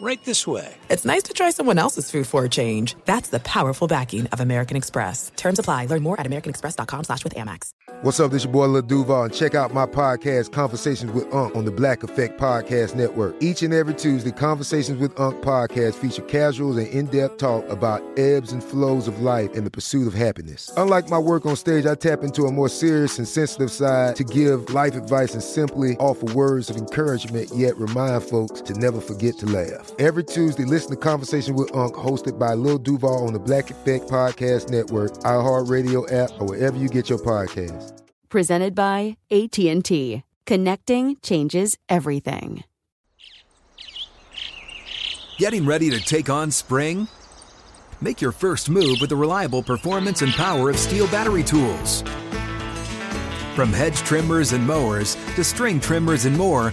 Right this way. it's nice to try someone else's food for a change. That's the powerful backing of American Express. Terms apply. Learn more at americanexpress.com slash with Amex. What's up? This your boy Lil Duval, and check out my podcast, Conversations with Unc, on the Black Effect Podcast Network. Each and every Tuesday, Conversations with Unc podcast feature casuals and in-depth talk about ebbs and flows of life and the pursuit of happiness. Unlike my work on stage, I tap into a more serious and sensitive side to give life advice and simply offer words of encouragement, yet remind folks to never forget to laugh. Every Tuesday, listen to Conversation with Unc, hosted by Lil Duval on the Black Effect Podcast Network, iHeartRadio app, or wherever you get your podcasts. presented by AT&T. Connecting changes everything. Getting ready to take on spring? Make your first move with the reliable performance and power of STIHL battery tools. From hedge trimmers and mowers to string trimmers and more,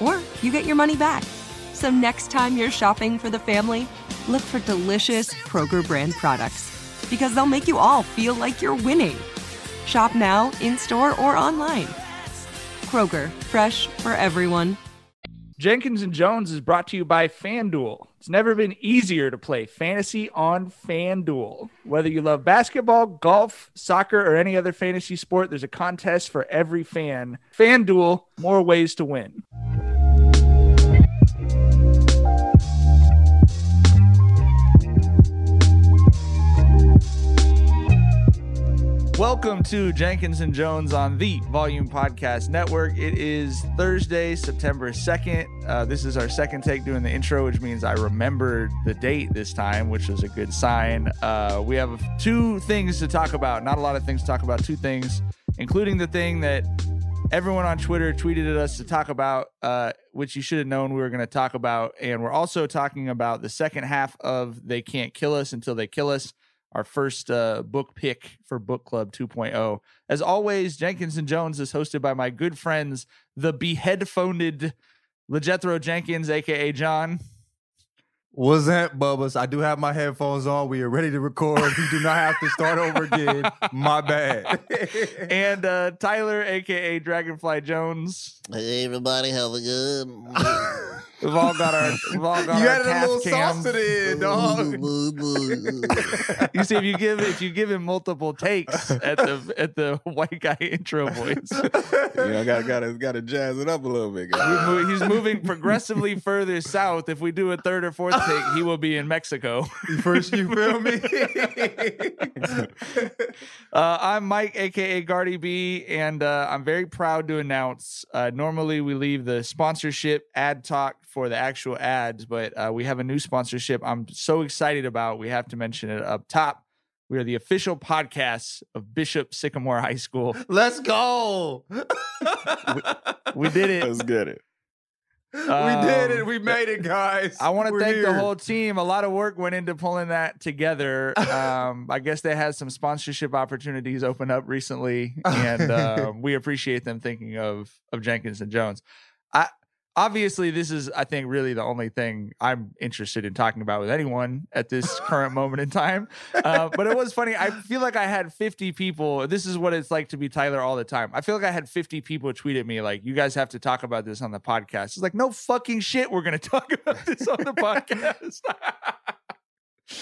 or you get your money back. So next time you're shopping for the family, look for delicious Kroger brand products because they'll make you all feel like you're winning. Shop now, in store, or online. Kroger, fresh for everyone. Jenkins and Jonez is brought to you by FanDuel. It's never been easier to play fantasy on FanDuel. Whether you love basketball, golf, soccer, or any other fantasy sport, there's a contest for every fan. FanDuel, more ways to win. Welcome to Jenkins and Jonez on the Volume Podcast Network. It is Thursday, September 2nd. Uh, this is our second take doing the intro, which means I remembered the date this time, which was a good sign. Uh, we have two things to talk about. Not a lot of things to talk about, two things, including the thing that everyone on Twitter tweeted at us to talk about, uh, which you should have known we were going to talk about. And we're also talking about the second half of They Can't Kill Us Until They Kill Us our first uh, book pick for Book Club 2.0. As always, Jenkins and Jonez is hosted by my good friends, the beheadphoned LeJethro Jenkins, aka John. What's that, Bubba's? I do have my headphones on. We are ready to record. We do not have to start over again. My bad. and uh, Tyler, aka Dragonfly Jonez. Hey everybody, have a good. We've all got our we've all got you our added a little cams. sauce to the end, dog. you see if you give if you give him multiple takes at the at the white guy intro voice. You know, got got to got to jazz it up a little bit. Guys. He's moving progressively further south. If we do a third or fourth take, he will be in Mexico. First, you feel me? Uh, I'm Mike, aka Guardy B, and uh, I'm very proud to announce. Uh, normally, we leave the sponsorship ad talk for the actual ads, but uh, we have a new sponsorship I'm so excited about. We have to mention it up top. We are the official podcast of Bishop Sycamore High School. Let's go. We did it. Let's get it. We did it. Um, We made it, guys. I want to thank the whole team. A lot of work went into pulling that together. Um, I guess they had some sponsorship opportunities open up recently, and uh, we appreciate them thinking of of Jenkins and Jonez. I obviously this is, I think, really the only thing I'm interested in talking about with anyone at this current moment in time. Uh, but it was funny. I feel like I had 50 people. This is what it's like to be Tyler all the time. I feel like I had 50 people tweet at me like, "You guys have to talk about this on the podcast." It's like, no fucking shit. We're gonna talk about this on the podcast.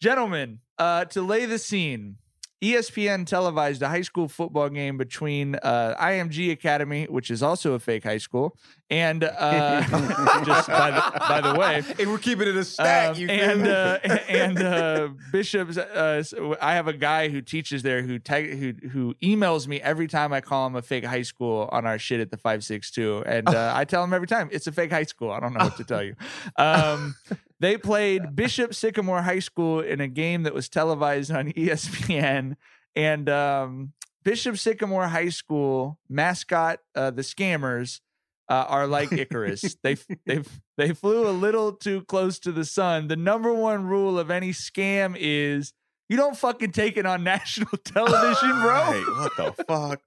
Gentlemen, uh, to lay the scene, ESPN televised a high school football game between uh, IMG Academy, which is also a fake high school, and uh, just by the, by the way, Hey, we're keeping it a stack. um, you and uh, and uh, Bishop's. Uh, so I have a guy who teaches there who tag, who who emails me every time I call him a fake high school on our shit at the five six two, and uh, I tell him every time it's a fake high school. I don't know what to tell you. Um, They played Bishop Sycamore High School in a game that was televised on ESPN, and um, Bishop Sycamore High School mascot, uh, the Scammers, uh, are like Icarus. they they they flew a little too close to the sun. The number one rule of any scam is you don't fucking take it on national television, bro. Hey, what the fuck?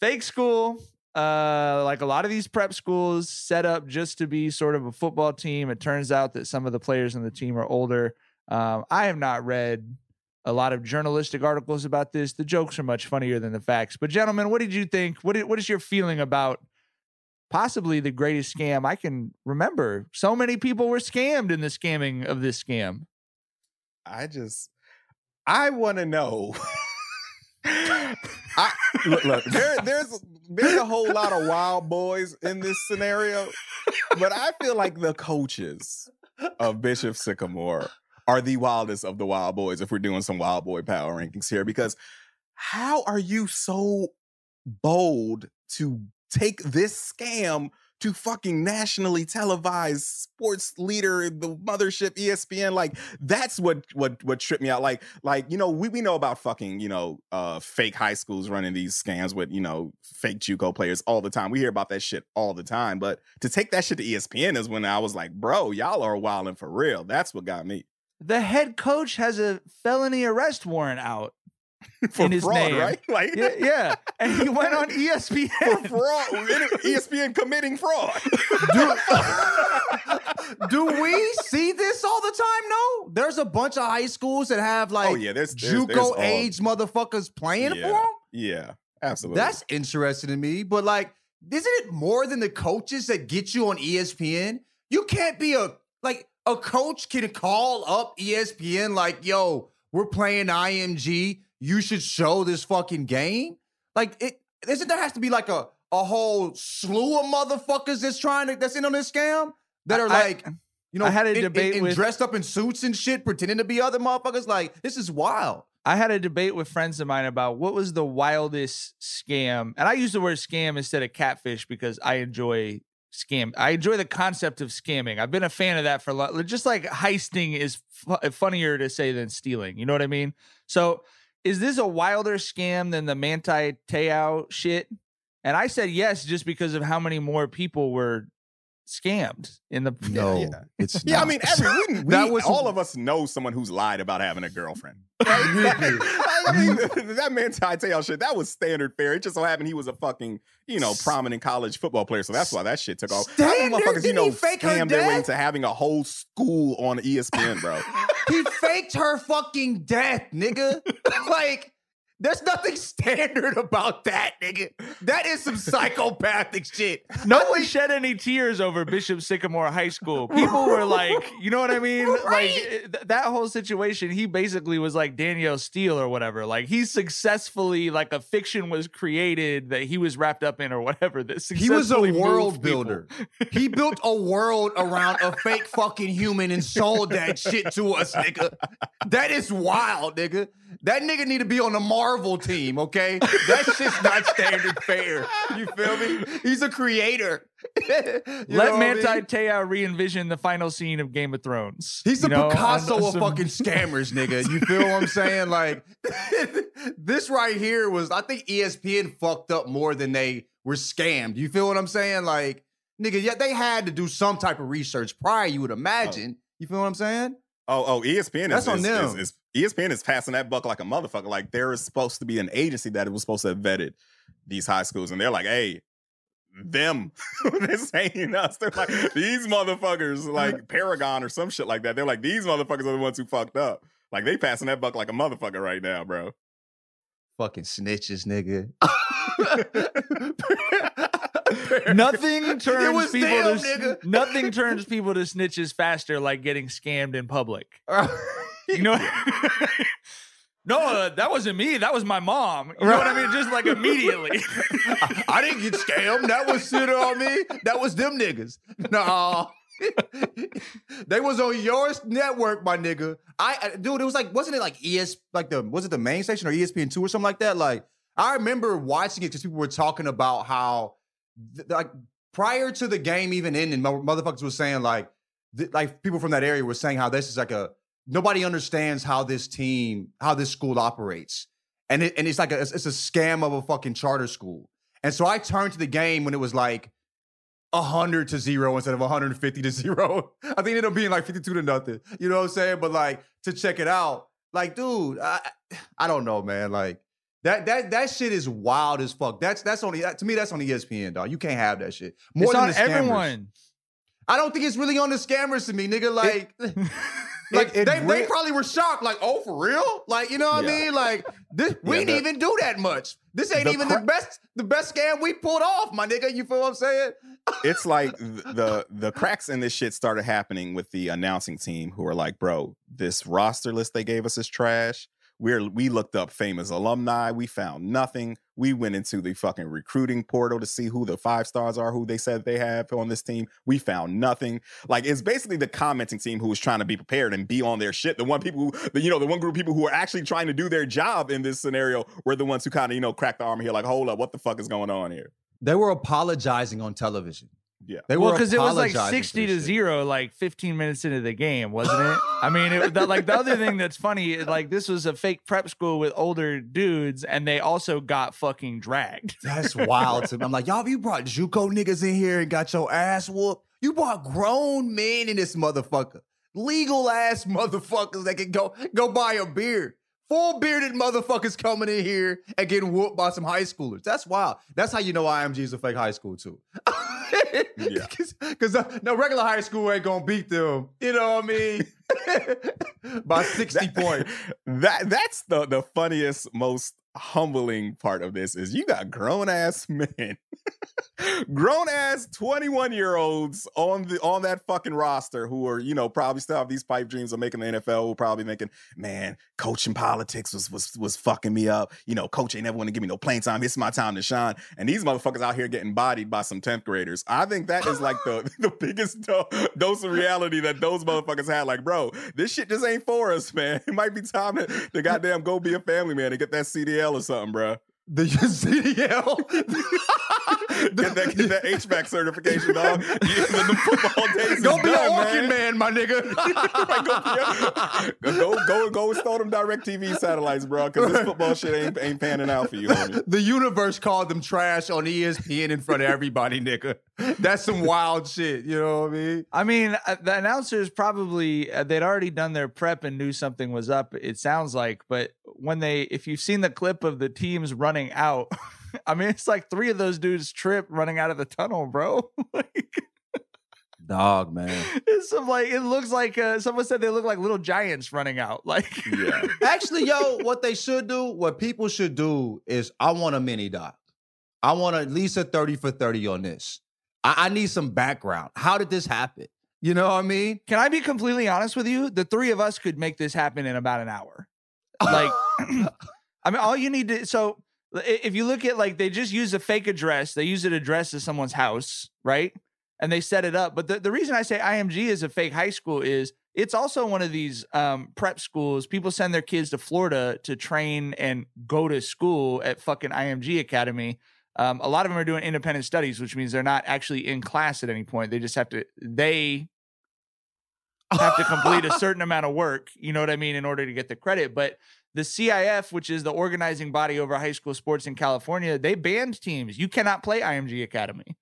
Fake school. Uh, like a lot of these prep schools set up just to be sort of a football team. It turns out that some of the players on the team are older. Um, I have not read a lot of journalistic articles about this. The jokes are much funnier than the facts. But gentlemen, what did you think? What did, what is your feeling about possibly the greatest scam I can remember? So many people were scammed in the scamming of this scam. I just, I want to know. I look, look there, there's there's a whole lot of wild boys in this scenario, but I feel like the coaches of Bishop Sycamore are the wildest of the wild boys. If we're doing some wild boy power rankings here, because how are you so bold to take this scam to fucking nationally televised sports leader, the mothership ESPN. Like that's what what what tripped me out. Like like you know we we know about fucking you know uh fake high schools running these scams with you know fake JUCO players all the time. We hear about that shit all the time. But to take that shit to ESPN is when I was like, bro, y'all are wilding for real. That's what got me The head coach has a felony arrest warrant out for in his fraud, name. right? Like Yeah, yeah. And he went on ESPN. for fraud, ESPN committing fraud. Do we see this all the time? No, there's a bunch of high schools that have oh, like oh yeah, there's, there's, there's JUCO all- age motherfuckers playing Yeah. for them. Yeah, absolutely. That's interesting to me. But like, isn't it more than the coaches that get you on ESPN? You can't be a like a coach can call up ESPN like, yo, we're playing IMG. You should show this fucking game. Like it isn't there has to be like a a whole slew of motherfuckers that's trying to that's in on this scam that are I- like you know, I had a in- in- debate in with- dressed up in suits and shit, pretending to be other motherfuckers. Like, this is wild. I had a debate with friends of mine about what was the wildest scam. And I use the word scam instead of catfish because I enjoy scam. I enjoy the concept of scamming. I've been a fan of that for a lot. Just like heisting is fu- funnier to say than stealing. You know what I mean? So is this a wilder scam than the Manti Te'o shit? And I said yes, just because of how many more people were scammed in the No, yeah. it's Yeah, I mean, every we, we That was- all of us know someone who's lied about having a girlfriend. Right? I mean, that man Tell shit, that was standard fare. It just so happened he was a fucking, you know, prominent college football player, so that's why that shit took off. How many Standard? motherfuckers, you know, he fake scammed their way into having a whole school on ESPN, bro. he faked her fucking death, nigga. like, there's nothing standard about that, nigga. That is some psychopathic shit. No one shed any tears over Bishop Sycamore High School. People were like, you know what I mean? Like eh, th- that whole situation, he basically was like Danielle Steel or whatever. Like he successfully, like a fiction was created that he was wrapped up in or whatever. That He was a world builder. He built a world around a fake fucking human and sold that shit to us, nigga. That is wild, nigga. That nigga need to be on the Marvel team, okay? That shit's not standard fare. You feel me? He's a creator. Let what I Manti mean? Te'o re-envision the final scene of Game of Thrones. He's the know, Picasso on of some- fucking scammers, nigga. You feel what I'm saying? Like this right here was, I think ESPN fucked up more than they were scammed. You feel what I'm saying? Like, nigga, yeah, they had to do some type of research prior, you would imagine. Oh. You feel what I'm saying? Oh, oh, ESPN That's is, on is, them. is, is ESPN is passing that buck like a motherfucker. Like there is supposed to be an agency that was supposed to have vetted these high schools, and they're like, hey, them. they're saying us. They're like, these motherfuckers, like Paragon or some shit like that. They're like, these motherfuckers are the ones who fucked up. Like they passing that buck like a motherfucker right now, bro. Fucking snitches, nigga. Nothing turns people them, to nigga. nothing turns people to snitches faster like getting scammed in public. You know, no, uh, that wasn't me. That was my mom. You know what I mean? Just like immediately. I didn't get scammed. That was shit on me. That was them niggas. No. they was on your network, my nigga. I, I- dude, it was like, wasn't it like ES like the was it the main station or ESPN two or something like that? Like, I remember watching it because people were talking about how th- like prior to the game even ending, mo- motherfuckers was saying like th- like people from that area were saying how this is like a nobody understands how this team, how this school operates, and it, and it's like a, it's, a scam of a fucking charter school. And so I turned to the game when it was like hundred to zero instead of 150 to zero. I think it ended up being like 52 to nothing. You know what I'm saying? But like to check it out, like, dude, I, I don't know, man. Like that that that shit is wild as fuck. That's that's only to me. That's on ESPN, dog. You can't have that shit. More it's than on everyone. I don't think it's really on the scammers to me, nigga. Like, like it- it they, they probably were shocked. Like, oh, for real? Like, you know what I mean? Like, this, we Yeah, didn't the- even do that much. This ain't the even cra- the best the best scam we pulled off, my nigga. You feel what I'm saying? it's like the the cracks in this shit started happening with the announcing team who are like, bro, this roster list they gave us is trash. We're we looked up famous alumni. We found nothing. We went into the fucking recruiting portal to see who the five stars are, who they said they have on this team. We found nothing. Like it's basically the commenting team who was trying to be prepared and be on their shit. The one people, who, the, you know, the one group of people who are actually trying to do their job in this scenario were the ones who kind of you know cracked the armor here, like, hold up, what the fuck is going on here? They were apologizing on television. Yeah. They well, because it was like sixty to zero, like fifteen minutes into the game, wasn't it? I mean, it, the, like the other thing that's funny, is, like this was a fake prep school with older dudes, and they also got fucking dragged. That's wild to me. I'm like, y'all, you brought JUCO niggas in here and got your ass whooped. You brought grown men in this motherfucker. Legal ass motherfuckers that can go go buy a beer. Full bearded motherfuckers coming in here and getting whooped by some high schoolers. That's wild. That's how you know IMG is a fake high school too. Yeah. Because no regular high school ain't gonna beat them. You know what I mean? by 60 That- points. That that's the the funniest, most humbling part of this is you got grown ass men, grown ass twenty one year olds on the on that fucking roster who are you know probably still have these pipe dreams of making the NFL. Who probably thinking, man, coaching politics was was was fucking me up. You know, coach ain't never want to give me no playing time. It's my time to shine. And these motherfuckers out here getting bodied by some tenth graders. I think that is like the the biggest do- dose of reality that those motherfuckers had. Like, bro, this shit just ain't for us, man. It might be time to, to goddamn go be a family man and get that CDL or something, bro. The CDL. Get that, get that HVAC certification, dog. Yeah, the, the football days Go be done, an man. man, my nigga. go, go, go, go install them DirecTV satellites, bro, because this football shit ain't, ain't panning out for you, homie. the universe called them trash on ESPN in front of everybody, nigga. That's some wild shit. You know what I mean? I mean, uh, the announcers probably uh, they'd already done their prep and knew something was up. It sounds like, but when they, if you've seen the clip of the teams running out, I mean, it's like three of those dudes trip running out of the tunnel, bro. like, Dog, man. it's some like it looks like uh, someone said they look like little giants running out. Like, Yeah. Actually, yo, what they should do, what people should do is I want a mini doc. I want at least a 30 for 30 on this. I, I need some background. How did this happen? You know what I mean? can I be completely honest with you? The three of us could make this happen in about an hour. Like, I mean, all you need to so if you look at like they just use a fake address, they use an address to someone's house, right? And they set it up. But the, the reason I say IMG is a fake high school is it's also one of these um, prep schools. People send their kids to Florida to train and go to school at fucking IMG Academy. Um, a lot of them are doing independent studies, which means they're not actually in class at any point. They just have to they have to complete a certain amount of work, you know what I mean, in order to get the credit. But the CIF, which is the organizing body over high school sports in California, they banned teams. You cannot play IMG Academy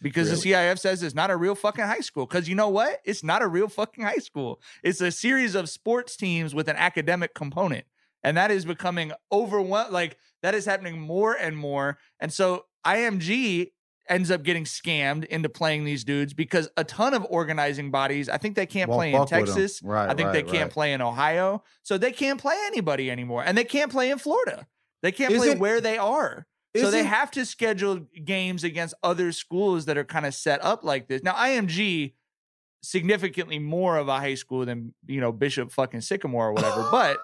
because the CIF says it's not a real fucking high school. Because you know what? It's not a real fucking high school. It's a series of sports teams with an academic component. And that is becoming overwhelmed. Like that is happening more and more. And so IMG ends up getting scammed into playing these dudes because a ton of organizing bodies, I think they can't Won't play in fuck with 'em. Texas. Right, I think they can't right. play in Ohio. So they can't play anybody anymore. And they can't play in Florida. They can't play Isn't- where they are. So they have to schedule games against other schools that are kind of set up like this. Now, IMG significantly more of a high school than, you know, Bishop fucking Sycamore or whatever, but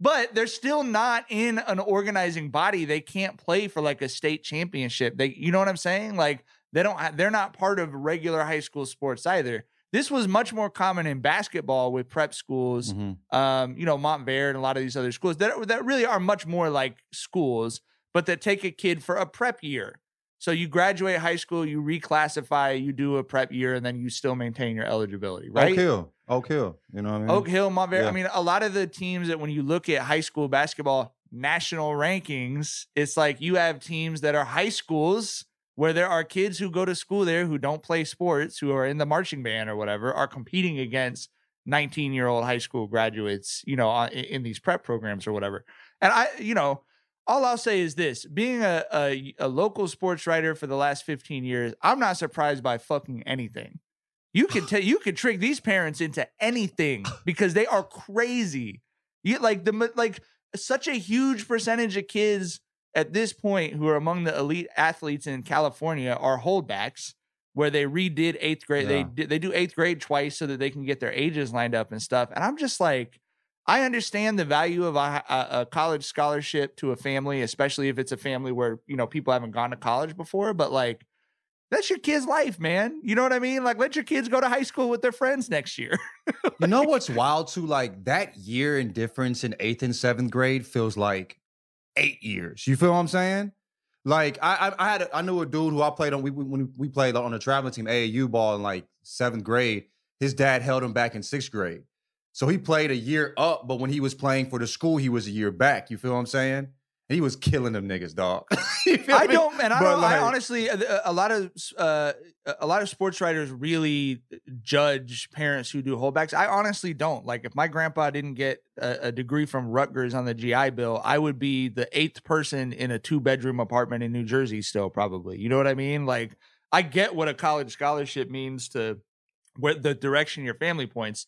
but they're still not in an organizing body. They can't play for like a state championship. They you know what I'm saying? Like they don't they're not part of regular high school sports either. This was much more common in basketball with prep schools Mm-hmm. um, you know, Montverde and a lot of these other schools that that really are much more like schools, but that take a kid for a prep year. So you graduate high school, you reclassify, you do a prep year, and then you still maintain your eligibility, right? Hill. Oak Hill. You know what I mean? Oak Hill, Montverde. Yeah. I mean, a lot of the teams that when you look at high school basketball national rankings, it's like you have teams that are high schools where there are kids who go to school there who don't play sports, who are in the marching band or whatever, are competing against 19 year old high school graduates, you know, in, in these prep programs or whatever. And I, you know, all I'll say is this being a, a, a local sports writer for the last 15 years, I'm not surprised by fucking anything. You could tell you could trick these parents into anything because they are crazy. You like the like such a huge percentage of kids at this point who are among the elite athletes in California are holdbacks where they redid eighth grade. They Yeah. did, they do eighth grade twice so that they can get their ages lined up and stuff. And I'm just like, I understand the value of a, a college scholarship to a family, especially if it's a family where you know people haven't gone to college before. But like, that's your kid's life, man. You know what I mean? Like, let your kids go to high school with their friends next year. You know what's wild too? Like that year in difference in eighth and seventh grade feels like eight years. You feel what I'm saying? Like I I, I had a, I knew a dude who I played on we we- when we played on the traveling team AAU ball in like seventh grade. His dad held him back in sixth grade, so he played a year up. But when he was playing for the school, he was a year back. You feel what I'm saying? And he was killing them niggas, dog. I me? don't, man. I But, don't. I honestly, a, a lot of uh, a lot of sports writers really judge parents who do holdbacks. I honestly don't. Like, if my grandpa didn't get a, a degree from Rutgers on the GI Bill, I would be the eighth person in a two bedroom apartment in New Jersey. Still, probably. You know what I mean? Like, I get what a college scholarship means to what the direction your family points.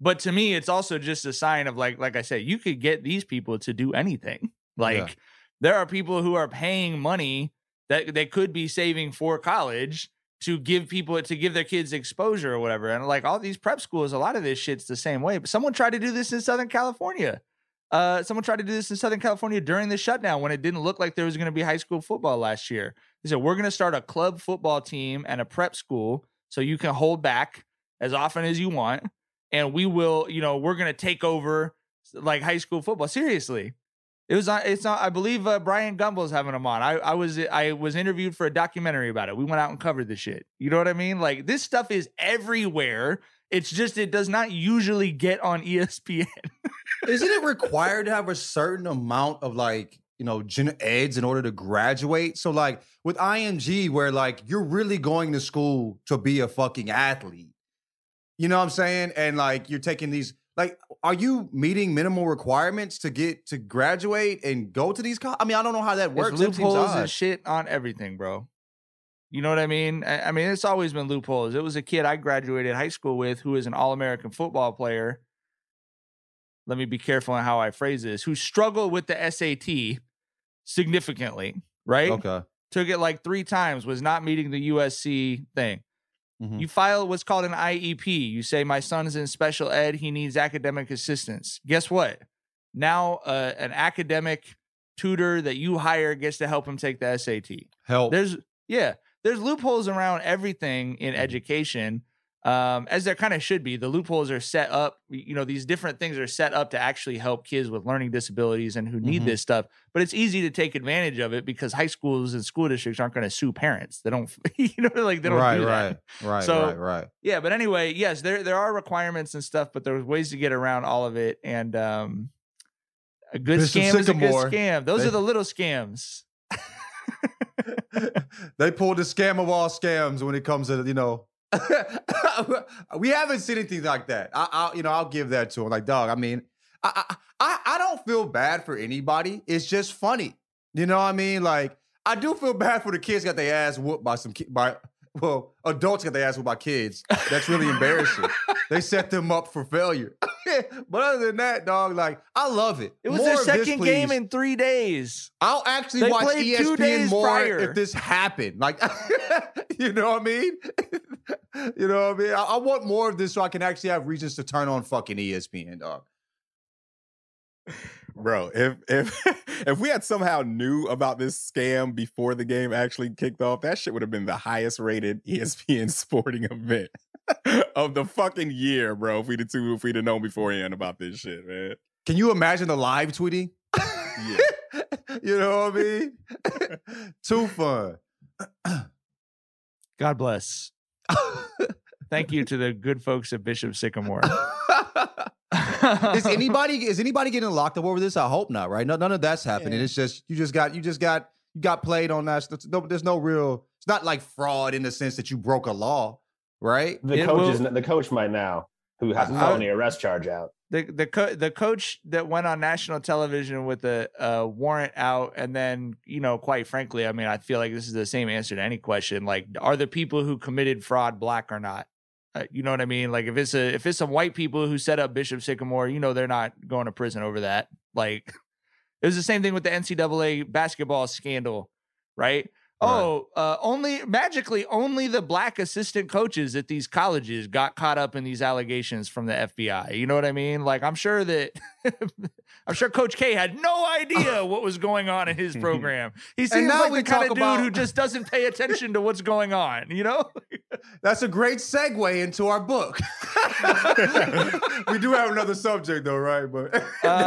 But to me, it's also just a sign of like, like I said, you could get these people to do anything. Like, Yeah. there are people who are paying money that they could be saving for college to give people to give their kids exposure or whatever. And like all these prep schools, a lot of this shit's the same way. But someone tried to do this in Southern California. Uh, someone tried to do this in Southern California during the shutdown when it didn't look like there was going to be high school football last year. They said, We're going to start a club football team and a prep school so you can hold back as often as you want. And we will, you know, we're going to take over like high school football. Seriously. It was on. It's not. I believe uh, Bryant Gumbel's having him on. I, I was I was interviewed for a documentary about it. We went out and covered the shit. You know what I mean? Like this stuff is everywhere. It's just it does not usually get on ESPN. Isn't it required to have a certain amount of like, you know, gen eds in order to graduate? So like with IMG, where like you're really going to school to be a fucking athlete. You know what I'm saying? And like you're taking these like are you meeting minimal requirements to get to graduate and go to these co- I mean, I don't know how that works. Seems loopholes and shit on everything, bro. You know what I mean? I, I mean, it's always been loopholes. It was a kid I graduated high school with who is an All American football player. Let me be careful on how I phrase this. Who struggled with the SAT significantly, right? Okay. Took it like three times, was not meeting the USC thing. Mhm. You file what's called an IEP. You say, My son's in special ed. He needs academic assistance. Guess what? Now, uh, an academic tutor that you hire gets to help him take the SAT. Help. There's, yeah, there's loopholes around everything in education, um, as there kind of should be. The loopholes are set up, you know, these different things are set up to actually help kids with learning disabilities and who need Mhm. this stuff. But it's easy to take advantage of it because high schools and school districts aren't going to sue parents. They don't, you know, like they don't right, do that. right, right, So- right, right. Yeah, but anyway, yes, there there are requirements and stuff, but there's ways to get around all of it. And um, a good Bishop scam is a good scam. Those they- are the little scams. they pulled the scam of all scams when it comes to you know. we haven't seen anything like that. I, I, you know, I'll give that to him. Like, dog. I mean, I, I, I, don't feel bad for anybody. It's just funny. You know what I mean? Like, I do feel bad for the kids got their ass whooped by some by well, adults got their ass whooped by kids. That's really embarrassing. they set them up for failure. but other than that, dog, like, I love it. It was More their of this, second game in three days. I'll actually They watch two ESPN days more prior. if this happened. Like, you know what I mean? you know what I mean? I, I want more of this so I can actually have reasons to turn on fucking ESPN, dog. Bro, if if if we had somehow knew about this scam before the game actually kicked off, that shit would have been the highest rated ESPN sporting event of the fucking year, bro. If we'd have if we'd have known beforehand about this shit, man. Can you imagine the live tweeting? Yeah. you know what I mean? Too fun. God bless. Thank you to the good folks at Bishop Sycamore. Is anybody is anybody getting locked up over this? I hope not. Right? No, none of that's happening. It's just you just got you just got you got played on that. There's no, there's no real. It's not like fraud in the sense that you broke a law, right? The It coach will- is the coach might now who has a I- felony arrest charge out. the the co- the coach that went on national television with a, a warrant out, and then you know, quite frankly, I mean, I feel like this is the same answer to any question. Like, are the people who committed fraud black or not? Uh, you know what I mean? Like, if it's a if it's some white people who set up Bishop Sycamore, you know, they're not going to prison over that. Like, it was the same thing with the NCAA basketball scandal, right? Oh, uh, only magically, only the black assistant coaches at these colleges got caught up in these allegations from the FBI. You know what I mean? Like, I'm sure that I'm sure Coach K had no idea what was going on in his program. He seems like we the kind of dude about- who just doesn't pay attention to what's going on. You know? That's a great segue into our book. we do have another subject though, right? But that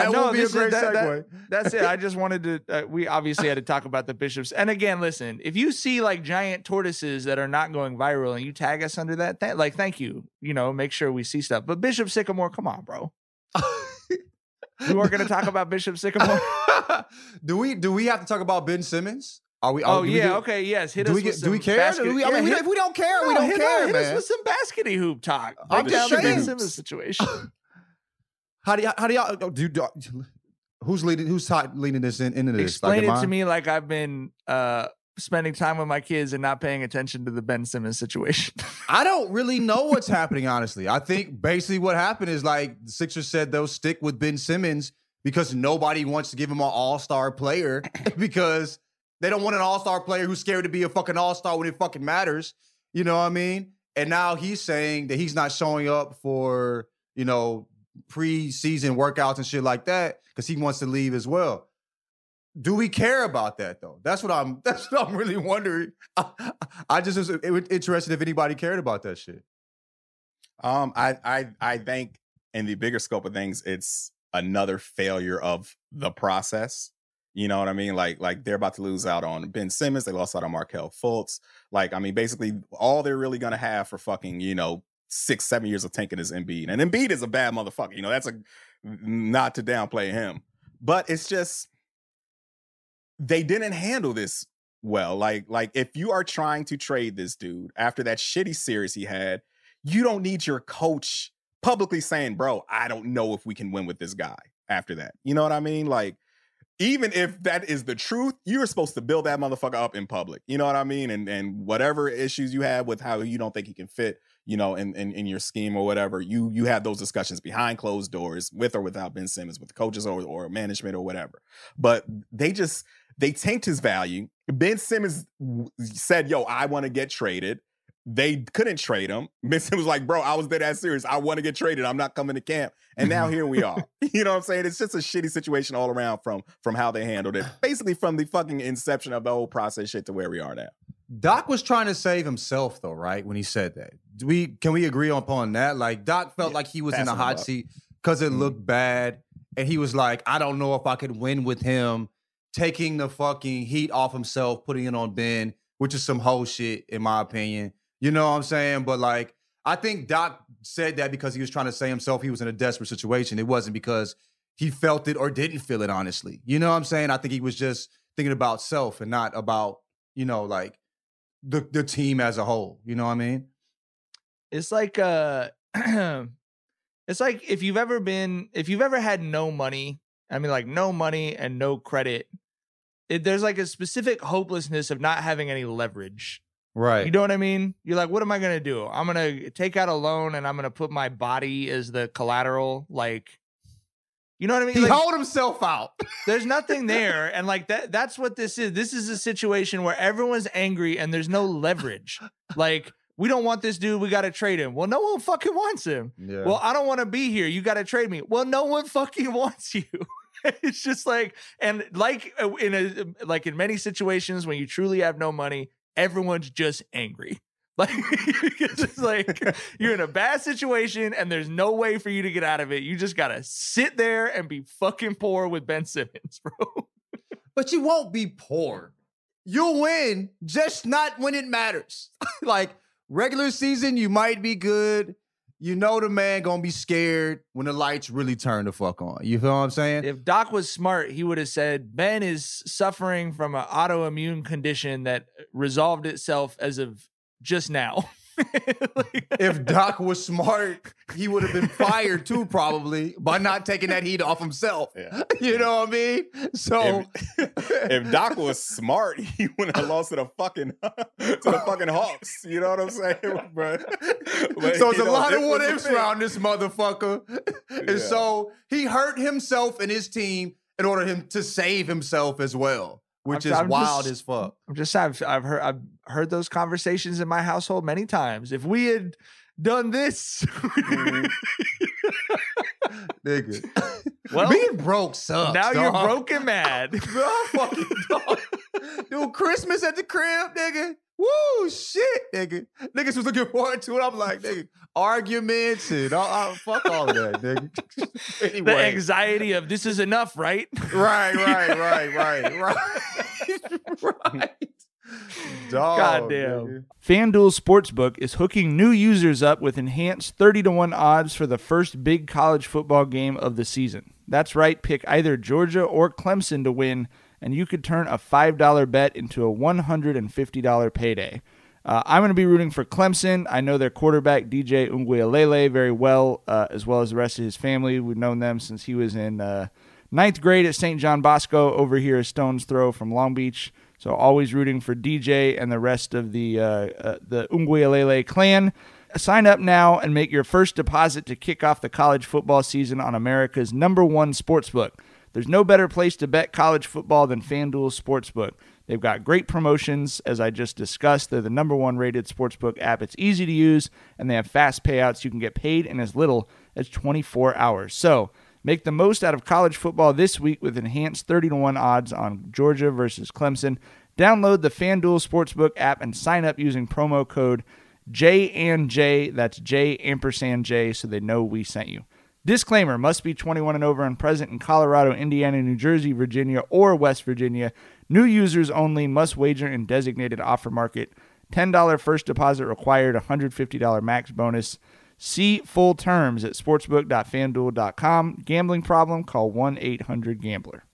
Uh, no, will be a this is- great that- that- segue. that's it. I just wanted to. Uh, we obviously had to talk about the bishops. And again, listen, if you see like giant tortoises that are not going viral and you tag us under that, th- like, thank you. You know, make sure we see stuff. But Bishop Sycamore, come on, bro. We weren't going to talk about Bishop Sycamore. do we do we have to talk about Ben Simmons? Are we? are- Oh we yeah, okay, yes. Hit do us we with get? Do we care? basket- Do we, I yeah, mean, we- hit- if we don't care, we No, don't hit, care, hit man. us with some baskety hoop talk. I'm Break just down the Ben saying. Simmons situation. How do y'all? How do y'all? oh, Do, do, who's leading? Who's leading this in, into this? Explain am it to me like I've been uh spending time with my kids and not paying attention to the Ben Simmons situation. I don't really know what's happening, honestly. I think basically what happened is like the Sixers said they'll stick with Ben Simmons because nobody wants to give him an all-star player because they don't want an all-star player who's scared to be a fucking all-star when it fucking matters. You know what I mean? And now he's saying that he's not showing up for, you know, preseason workouts and shit like that because he wants to leave as well. Do we care about that though? That's what I'm. That's what I'm really wondering. I, I just was interested if anybody cared about that shit. Um, I I I think in the bigger scope of things, it's another failure of the process. You know what I mean? Like like they're about to lose out on Ben Simmons. They lost out on Markelle Fultz. Like I mean, basically all they're really gonna have for fucking you know six seven years of tanking is Embiid, and Embiid is a bad motherfucker. You know that's a not to downplay him, but it's just they didn't handle this well. Like like if you are trying to trade this dude after that shitty series he had, you don't need your coach publicly saying, "Bro, I don't know if we can win with this guy." After that, you know what I mean? Like even if that is the truth, you're supposed to build that motherfucker up in public. You know what I mean? And and whatever issues you have with how you don't think he can fit, you know, in, in in your scheme or whatever, you you have those discussions behind closed doors, with or without Ben Simmons, with coaches or or management or whatever. But they just they tanked his value. Ben Simmons said, "Yo, I want to get traded." They couldn't trade him. Ben Simmons was like, "Bro, I was dead ass serious. I want to get traded. I'm not coming to camp." And now mm-hmm. here we are. You know what I'm saying? It's just a shitty situation all around from from how they handled it. Basically, from the fucking inception of the whole process shit to where we are now. Doc was trying to save himself though, right? When he said that. Do we can we agree upon that? Like Doc felt like he was in a hot seat because it mm-hmm. looked bad. And he was like, I don't know if I could win with him taking the fucking heat off himself, putting it on Ben, which is some whole shit, in my opinion. You know what I'm saying? But like, I think Doc said that because he was trying to say himself he was in a desperate situation. It wasn't because he felt it or didn't feel it, honestly. You know what I'm saying? I think he was just thinking about self and not about, you know, like the the team as a whole. You know what I mean? it's like uh it's like if you've ever been if you've ever had no money i mean like no money and no credit it, there's like a specific hopelessness of not having any leverage. Right. you know what i mean? You're like what am i gonna do? I'm gonna take out a loan and i'm gonna put my body as the collateral like you know what i mean? He Like, hold himself out. there's nothing there and like that that's what this is. This is a situation where everyone's angry and there's no leverage. Like we don't want this dude we got to trade him. Well no one fucking wants him. Yeah. well i don't want to be here you got to trade me. Well no one fucking wants you it's just like and like uh, in a like in many situations when you truly have no money everyone's just angry like it's just like you're in a bad situation and there's no way for you to get out of it you just gotta sit there and be fucking poor with ben simmons bro but you won't be poor. you'll win, just not when it matters. like regular season, you might be good. You know the man gonna be scared when the lights really turn the fuck on. You feel what I'm saying? If Doc was smart, he would have said Ben is suffering from an autoimmune condition that resolved itself as of just now. if Doc was smart, he would have been fired too, probably by not taking that heat off himself. Yeah. You know what I mean? So If, if Doc was smart, he wouldn't have lost to the fucking to the fucking Hawks. You know what I'm saying, bro? But, so it's a lot of what ifs around this motherfucker. Yeah. And so he hurt himself and his team in order him to save himself as well, which I'm- is I'm wild just- as fuck. I'm just I've I've heard I've heard those conversations in my household many times. If we had done this, mm-hmm. Nigga. well, Being broke sucks. now you're broken mad. Bro, fucking dog. Dude, Christmas at the crib, nigga. Woo, shit, nigga. Niggas was looking forward to it. I'm like, nigga, arguments and all, all- fuck all of that, nigga. The anxiety of this is enough, right? right, right, right, right, right, right. Dog, Goddamn. nigga. FanDuel Sportsbook is hooking new users up with enhanced 30 to 1 odds for the first big college football game of the season. That's right, pick either Georgia or Clemson to win, and you could turn a $5 bet into a $150 payday. Uh, I'm going to be rooting for Clemson. I know their quarterback, DJ Uiagalelei, very well, uh, as well as the rest of his family. We've known them since he was in uh, ninth grade at St. John Bosco over here a stone's throw from Long Beach. So always rooting for DJ and the rest of the uh, uh, the Uiagalelei clan. Sign up now and make your first deposit to kick off the college football season on America's number one sportsbook. There's no better place to bet college football than FanDuel Sportsbook. They've got great promotions, as I just discussed. They're the number one rated sportsbook app. It's easy to use, and they have fast payouts. You can get paid in as little as 24 hours. So make the most out of college football this week with enhanced 30 to 1 odds on Georgia versus Clemson. Download the FanDuel Sportsbook app and sign up using promo code J and J. That's J ampersand J, so they know we sent you. Disclaimer must be 21 and over and present in Colorado, Indiana, New Jersey, Virginia, or West Virginia. New users only must wager in designated offer market. $10 first deposit required, $150 max bonus. See full terms at sportsbook.fanduel.com. Gambling problem? Call 1 800 Gambler.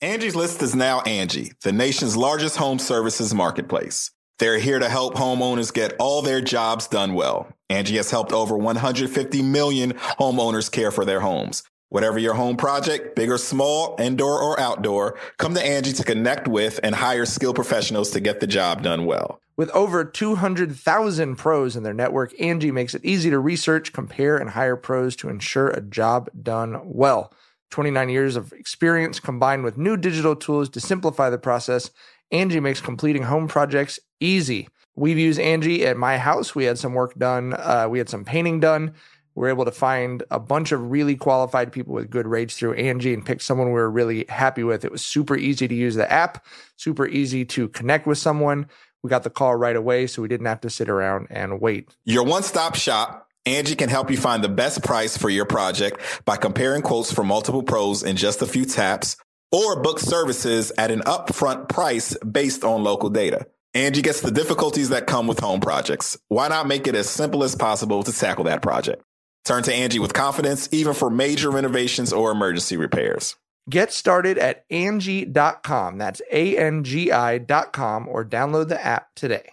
Angie's List is now Angie, the nation's largest home services marketplace. They're here to help homeowners get all their jobs done well. Angie has helped over 150 million homeowners care for their homes. Whatever your home project, big or small, indoor or outdoor, come to Angie to connect with and hire skilled professionals to get the job done well. With over 200,000 pros in their network, Angie makes it easy to research, compare, and hire pros to ensure a job done well. 29 years of experience combined with new digital tools to simplify the process, Angie makes completing home projects easy. We've used Angie at my house. We had some work done, uh, we had some painting done. We were able to find a bunch of really qualified people with good rates through Angie and pick someone we were really happy with. It was super easy to use the app, super easy to connect with someone. We got the call right away, so we didn't have to sit around and wait. Your one stop shop, Angie can help you find the best price for your project by comparing quotes from multiple pros in just a few taps or book services at an upfront price based on local data. Angie gets the difficulties that come with home projects. Why not make it as simple as possible to tackle that project? Turn to Angie with confidence, even for major renovations or emergency repairs. Get started at Angie.com. That's A N G I.com or download the app today.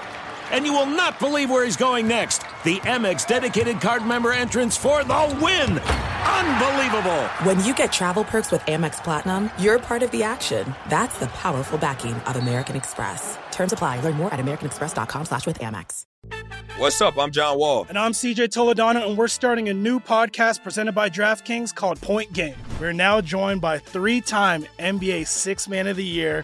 And you will not believe where he's going next. The Amex dedicated card member entrance for the win! Unbelievable. When you get travel perks with Amex Platinum, you're part of the action. That's the powerful backing of American Express. Terms apply. Learn more at americanexpress.com slash with Amex. What's up? I'm John Wall. And I'm CJ Toledano, and we're starting a new podcast presented by DraftKings called Point Game. We're now joined by three-time NBA Six Man of the Year,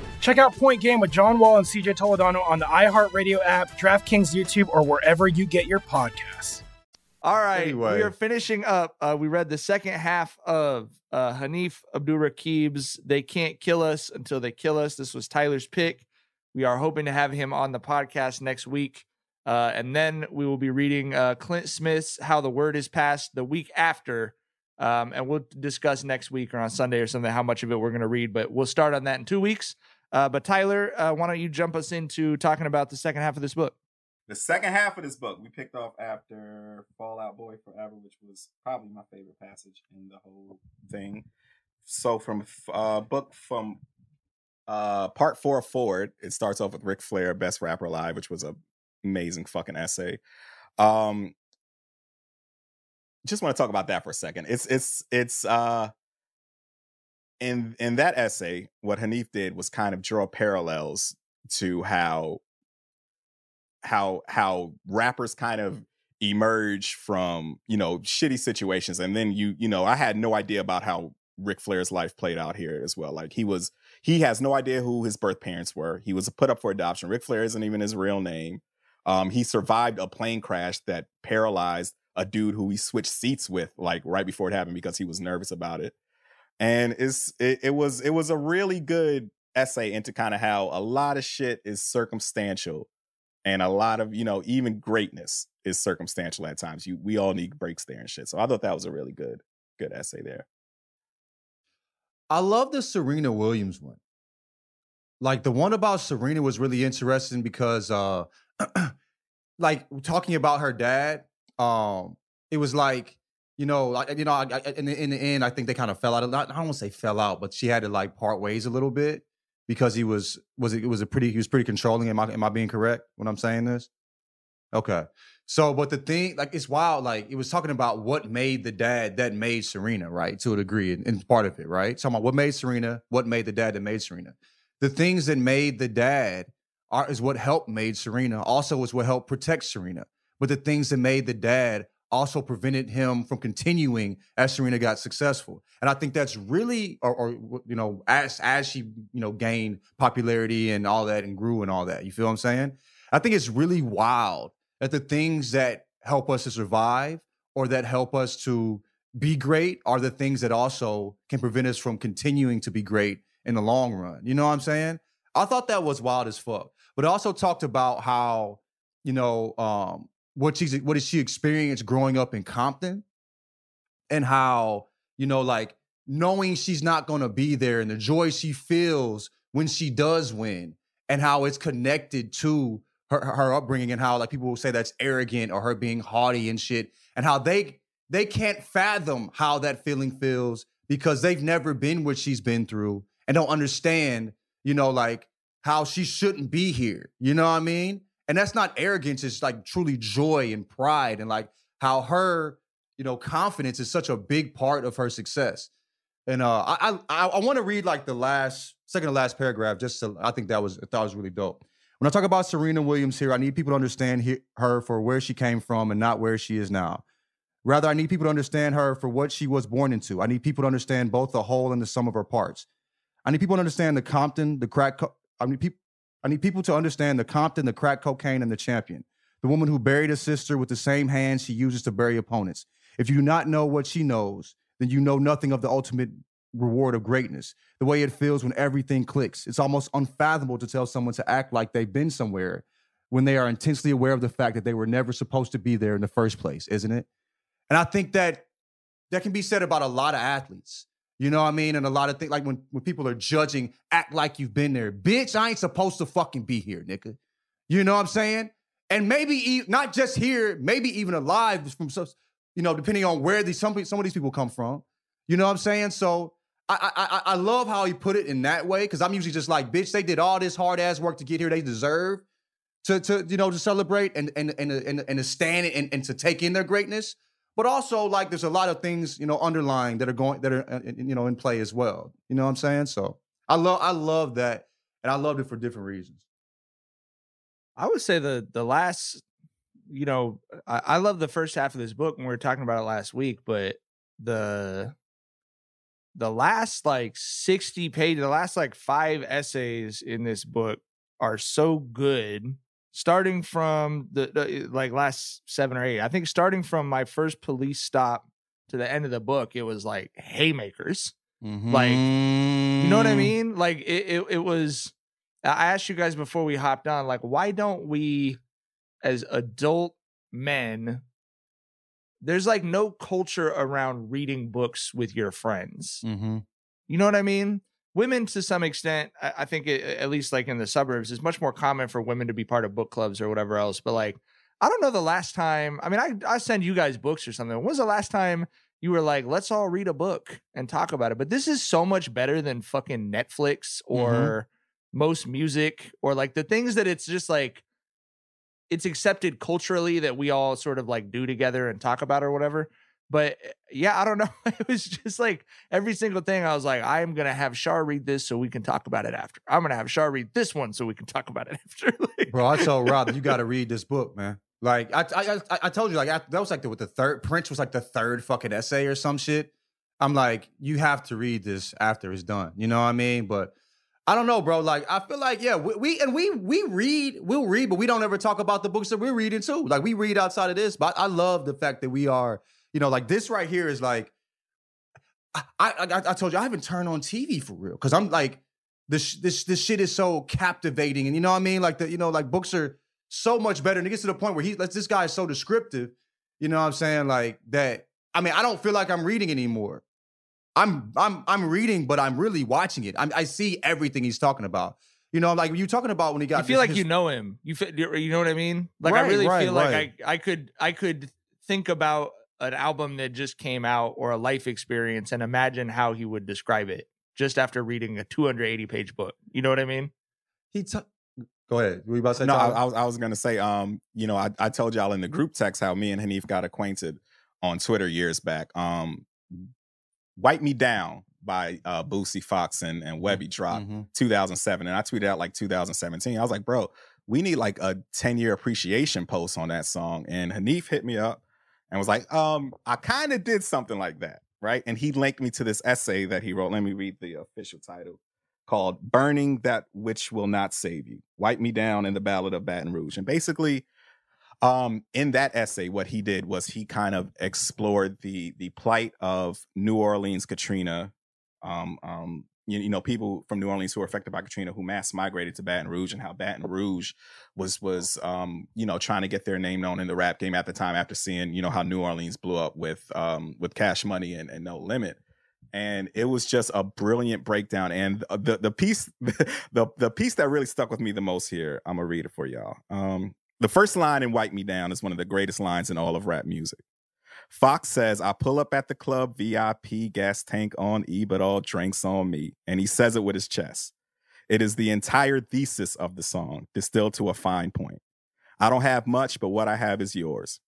Check out Point Game with John Wall and CJ Toledano on the iHeartRadio app, DraftKings YouTube, or wherever you get your podcasts. All right, Anyway. we are finishing up. Uh, we read the second half of uh, Hanif Abdurraqib's "They Can't Kill Us Until They Kill Us." This was Tyler's pick. We are hoping to have him on the podcast next week, uh, and then we will be reading uh, Clint Smith's "How the Word Is Passed" the week after, um, and we'll discuss next week or on Sunday or something how much of it we're going to read. But we'll start on that in two weeks. Uh, but Tyler, uh, why don't you jump us into talking about the second half of this book? The second half of this book we picked off after Fall Out Boy Forever, which was probably my favorite passage in the whole thing. So from uh book from uh part four forward, it starts off with Ric Flair, best rapper alive, which was a amazing fucking essay. Um just want to talk about that for a second. It's it's it's uh in in that essay, what Hanif did was kind of draw parallels to how how how rappers kind of emerge from you know shitty situations and then you you know i had no idea about how Ric Flair's life played out here as well like he was he has no idea who his birth parents were he was put up for adoption Ric Flair isn't even his real name um he survived a plane crash that paralyzed a dude who he switched seats with like right before it happened because he was nervous about it and it's it, it was it was a really good essay into kind of how a lot of shit is circumstantial and a lot of you know even greatness is circumstantial at times. You we all need breaks there and shit. So i thought that was a really good good essay there. I love the Serena Williams one. Like the one about Serena was really interesting because uh like talking about her dad, um, it was like, you know, like you know, I, I, in, the, in the end, I think they kind of fell out. Not, I don't want to say fell out, but she had to like part ways a little bit because he was was it, was a pretty he was pretty controlling. Am I am I being correct when I'm saying this? Okay. So, but the thing, like, it's wild. Like, it was talking about what made the dad that made Serena, right? To a degree, and, in part of it, right? Talking about what made Serena, what made the dad that made Serena. The things that made the dad are is what helped made Serena. Also, is what helped protect Serena. But the things that made the dad also prevented him from continuing as Serena got successful. And I think that's really, or, or you know, as as she you know gained popularity and all that and grew and all that. You feel what I'm saying? I think it's really wild that the things that help us to survive or that help us to be great are the things that also can prevent us from continuing to be great in the long run. You know what I'm saying? I thought that was wild as fuck. But also talked about how, you know, um, what she's what did she experience growing up in Compton? And how, you know, like knowing she's not gonna be there and the joy she feels when she does win and how it's connected to her, her upbringing and how like people will say that's arrogant or her being haughty and shit and how they they can't fathom how that feeling feels because they've never been what she's been through and don't understand you know like how she shouldn't be here you know what i mean and that's not arrogance it's like truly joy and pride and like how her you know confidence is such a big part of her success and uh i i, I want to read like the last second to last paragraph just to i think that was i thought was really dope when I talk about Serena Williams here, I need people to understand he, her for where she came from and not where she is now. Rather, I need people to understand her for what she was born into. I need people to understand both the whole and the sum of her parts. I need people to understand the Compton, the crack. Co- I mean people. I need people to understand the Compton, the crack cocaine, and the champion. The woman who buried her sister with the same hands she uses to bury opponents. If you do not know what she knows, then you know nothing of the ultimate reward of greatness. The way it feels when everything clicks. It's almost unfathomable to tell someone to act like they've been somewhere when they are intensely aware of the fact that they were never supposed to be there in the first place, isn't it? And I think that that can be said about a lot of athletes. You know what I mean? And a lot of things like when, when people are judging, act like you've been there. Bitch, I ain't supposed to fucking be here, nigga. You know what I'm saying? And maybe e- not just here, maybe even alive from you know, depending on where these some, some of these people come from. You know what I'm saying? So I I I, I love how he put it in that way because I'm usually just like, bitch, they did all this hard ass work to get here. They deserve to to you know to celebrate and and and and, and to stand and, and to take in their greatness. But also like there's a lot of things you know underlying that are going that are uh, you know in play as well. You know what I'm saying? So I love I love that, and I loved it for different reasons. I would say the the last, you know, I, I love the first half of this book, and we were talking about it last week, but the the last like 60 pages, the last like five essays in this book are so good. Starting from the, the like last seven or eight, I think starting from my first police stop to the end of the book, it was like haymakers. Like, you know what I Mm. mean? Like it, it, it was. I asked you guys before we hopped on, like, why don't we, as adult men, there's like no culture around reading books with your friends. Mm-hmm. You know what I mean? Women, to some extent, I, I think, it, at least like in the suburbs, it's much more common for women to be part of book clubs or whatever else. But like, I don't know the last time. I mean, I I send you guys books or something. When was the last time you were like, let's all read a book and talk about it? But this is so much better than fucking Netflix mm-hmm. or most music or like the things that it's just like it's accepted culturally that we all sort of like do together and talk about or whatever. But eh, yeah, I don't know. It was just like every single thing I was like, I am gonna have Shar read this so we can talk about it after. I'm gonna have Shar read this one so we can talk about it after. Bro, I told Rob, you got to read this book, man. Like I, I, I, I told you, like I, that was like the, with the third Prince was like the third fucking essay or some shit. I'm like, you have to read this after it's done. You know what I mean? But I don't know, bro. Like I feel like yeah, we, we and we we read, we'll read, but we don't ever talk about the books that we're reading too. Like we read outside of this, but I love the fact that we are, you know, like this right here is like. I, I, I told you I haven't turned on TV for real because I'm like this this this shit is so captivating and you know what I mean like the you know like books are so much better and it gets to the point where he like this guy is so descriptive you know what I'm saying like that I mean I don't feel like I'm reading anymore I'm I'm I'm reading but I'm really watching it I'm, I see everything he's talking about you know I'm like you talking about when he got I feel like you know him. You feel, you know what I mean? Like I really right, feel like. I I could I could think about an album that just came out or a life experience and imagine how he would describe it just after reading a 280 page book. You know what I mean? He t- go ahead. Were you about to say No, I, I was I was gonna say, um, you know, I, I told y'all in the group text how me and Hanif got acquainted on Twitter years back. Um, "Wipe Me Down" by uh, Boosie Foxx and and Webbie dropped 2007, and I tweeted out like 2017. I was like, bro, we need like a 10 year appreciation post on that song. And Hanif hit me up and was like, um, I kind of did something like that, right? And he linked me to this essay that he wrote. Let me read the official title called Burning That Which Will Not Save You. Wipe Me Down in the Ballad of Baton Rouge. And basically, um, in that essay, what he did was he kind of explored the the plight of New Orleans Katrina. Um, um, you, you know, people from New Orleans who were affected by Katrina who mass migrated to Baton Rouge, and how Baton Rouge was was um, you know trying to get their name known in the rap game at the time after seeing you know how New Orleans blew up with um, with Cash Money and, and No Limit and it was just a brilliant breakdown. And the the piece the the piece that really stuck with me the most here, I'm gonna read it for y'all. Um, the first line in "Wipe Me Down" is one of the greatest lines in all of rap music. Foxx says, "I pull up at the club, VIP, gas tank on E, but all drinks on me," and he says it with his chest. It is the entire thesis of the song, distilled to a fine point. I don't have much, but what I have is yours.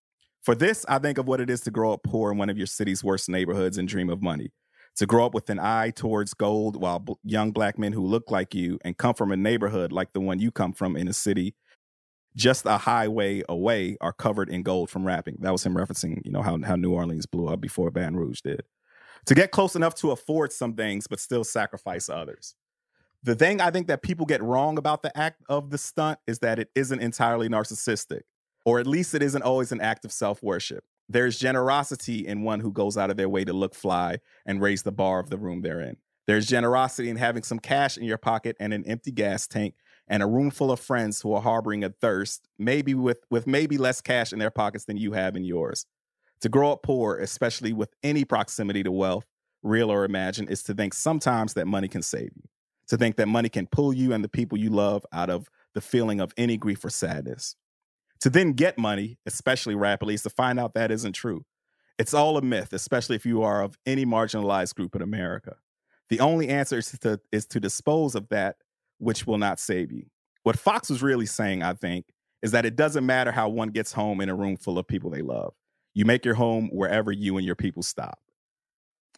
For this, I think of what it is to grow up poor in one of your city's worst neighborhoods and dream of money to grow up with an eye towards gold while b- young black men who look like you and come from a neighborhood like the one you come from in a city just a highway away are covered in gold from rapping. That was him referencing, you know, how, how New Orleans blew up before Baton Rouge did. To get close enough to afford some things, but still sacrifice others. The thing I think that people get wrong about the act of the stunt is that it isn't entirely narcissistic, or at least it isn't always an act of self worship. There's generosity in one who goes out of their way to look fly and raise the bar of the room they're in. There's generosity in having some cash in your pocket and an empty gas tank and a room full of friends who are harboring a thirst, maybe with, with maybe less cash in their pockets than you have in yours. To grow up poor, especially with any proximity to wealth, real or imagined, is to think sometimes that money can save you. To think that money can pull you and the people you love out of the feeling of any grief or sadness. To then get money, especially rapidly, is to find out that isn't true. It's all a myth, especially if you are of any marginalized group in America. The only answer is to, is to dispose of that which will not save you. What Foxx was really saying, I think, is that it doesn't matter how one gets home in a room full of people they love. You make your home wherever you and your people stop.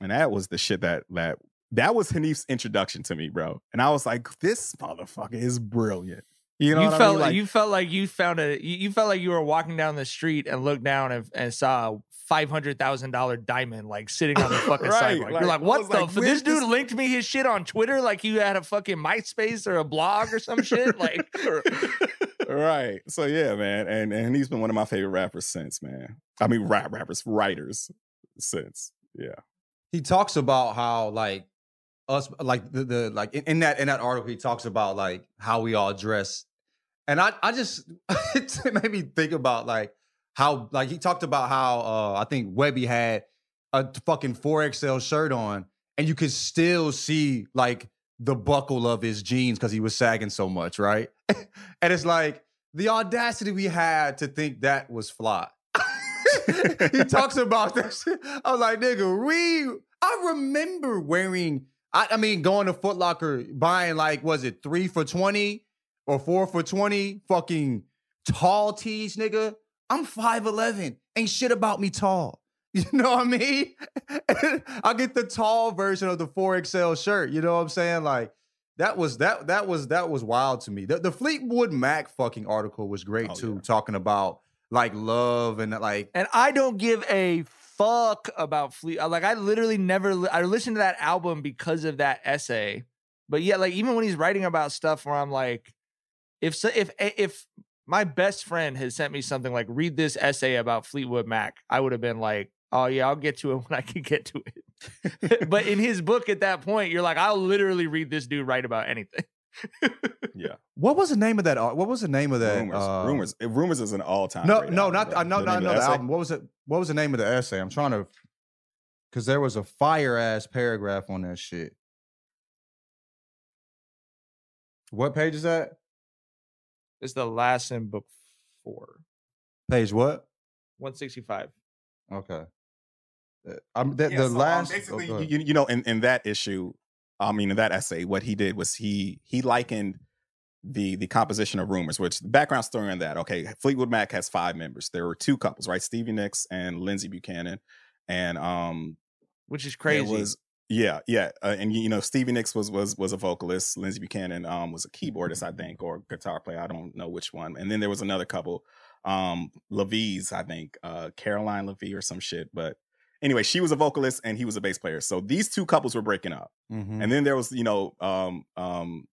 And that was the shit that that that was Hanif's introduction to me, bro. And I was like, this motherfucker is brilliant. You know, you what felt I mean? Like, you felt like you found a you, you felt like you were walking down the street and looked down and, and saw a five hundred thousand dollar diamond like sitting on the fucking Right, sidewalk. like, You're like, what the? like, f- where's this dude linked me his shit on Twitter like you had a fucking MySpace or a blog or some shit. Like, right. So yeah, man. And and he's been one of my favorite rappers since, man. I mean rap rappers, writers since. Yeah. he talks about how like us like the, the like in, in that in that article he talks about like how we all dress and i i just it made me think about like how like he talked about how uh i think Webbie had a fucking 4xl shirt on and you could still see like the buckle of his jeans because he was sagging so much right and it's like the audacity we had to think that was fly he talks about this. I was like, nigga, we. I remember wearing. I, I mean, going to Foot Locker, buying like, was it three for twenty or four for twenty? Fucking tall tees, nigga. I'm five eleven. Ain't shit about me tall. You know what I mean? I get the tall version of the 4XL shirt. You know what I'm saying? Like that was that that was that was wild to me. The, the Fleetwood Mac fucking article was great oh, too, talking about like love and like and I don't give a fuck about Fleet. Like, I literally never. li- I listened to that album because of that essay. But yeah, like even when he's writing about stuff where I'm like, if so, if eh, if my best friend had sent me something like read this essay about Fleetwood Mac, I would have been like, oh yeah, I'll get to it when I can get to it. but in his book at that point, you're like, I'll literally read this dude write about anything. Yeah. What was the name of that? What was the name of that? Rumors. uh, rumors. Rumors is an all-time. No, great no, album, not bro. I know, The no, no, of the essay? album. What was it? What was the name of the essay? I'm trying to, because there was a fire ass paragraph on that shit. What page is that? It's the last in book four, Page what? 165. Okay. Uh, I'm the, Yeah, the so, um, last. oh, basically, go ahead. you, you know, in, in that issue, I mean, in that essay, what he did was he he likened the the composition of rumors, which the background story on that. Okay, Fleetwood Mac has five members. There were two couples, right? Stevie Nicks and Lindsey Buchanan, and um, which is crazy. was yeah, yeah, uh, and you know, Stevie Nicks was was was a vocalist. Lindsey Buchanan um was a keyboardist, I think, or guitar player. I don't know which one. And then there was another couple, um, Levies, I think, uh, Caroline Levy or some shit. But anyway, she was a vocalist and he was a bass player. So these two couples were breaking up. Mhm. And then there was, you know, um, um,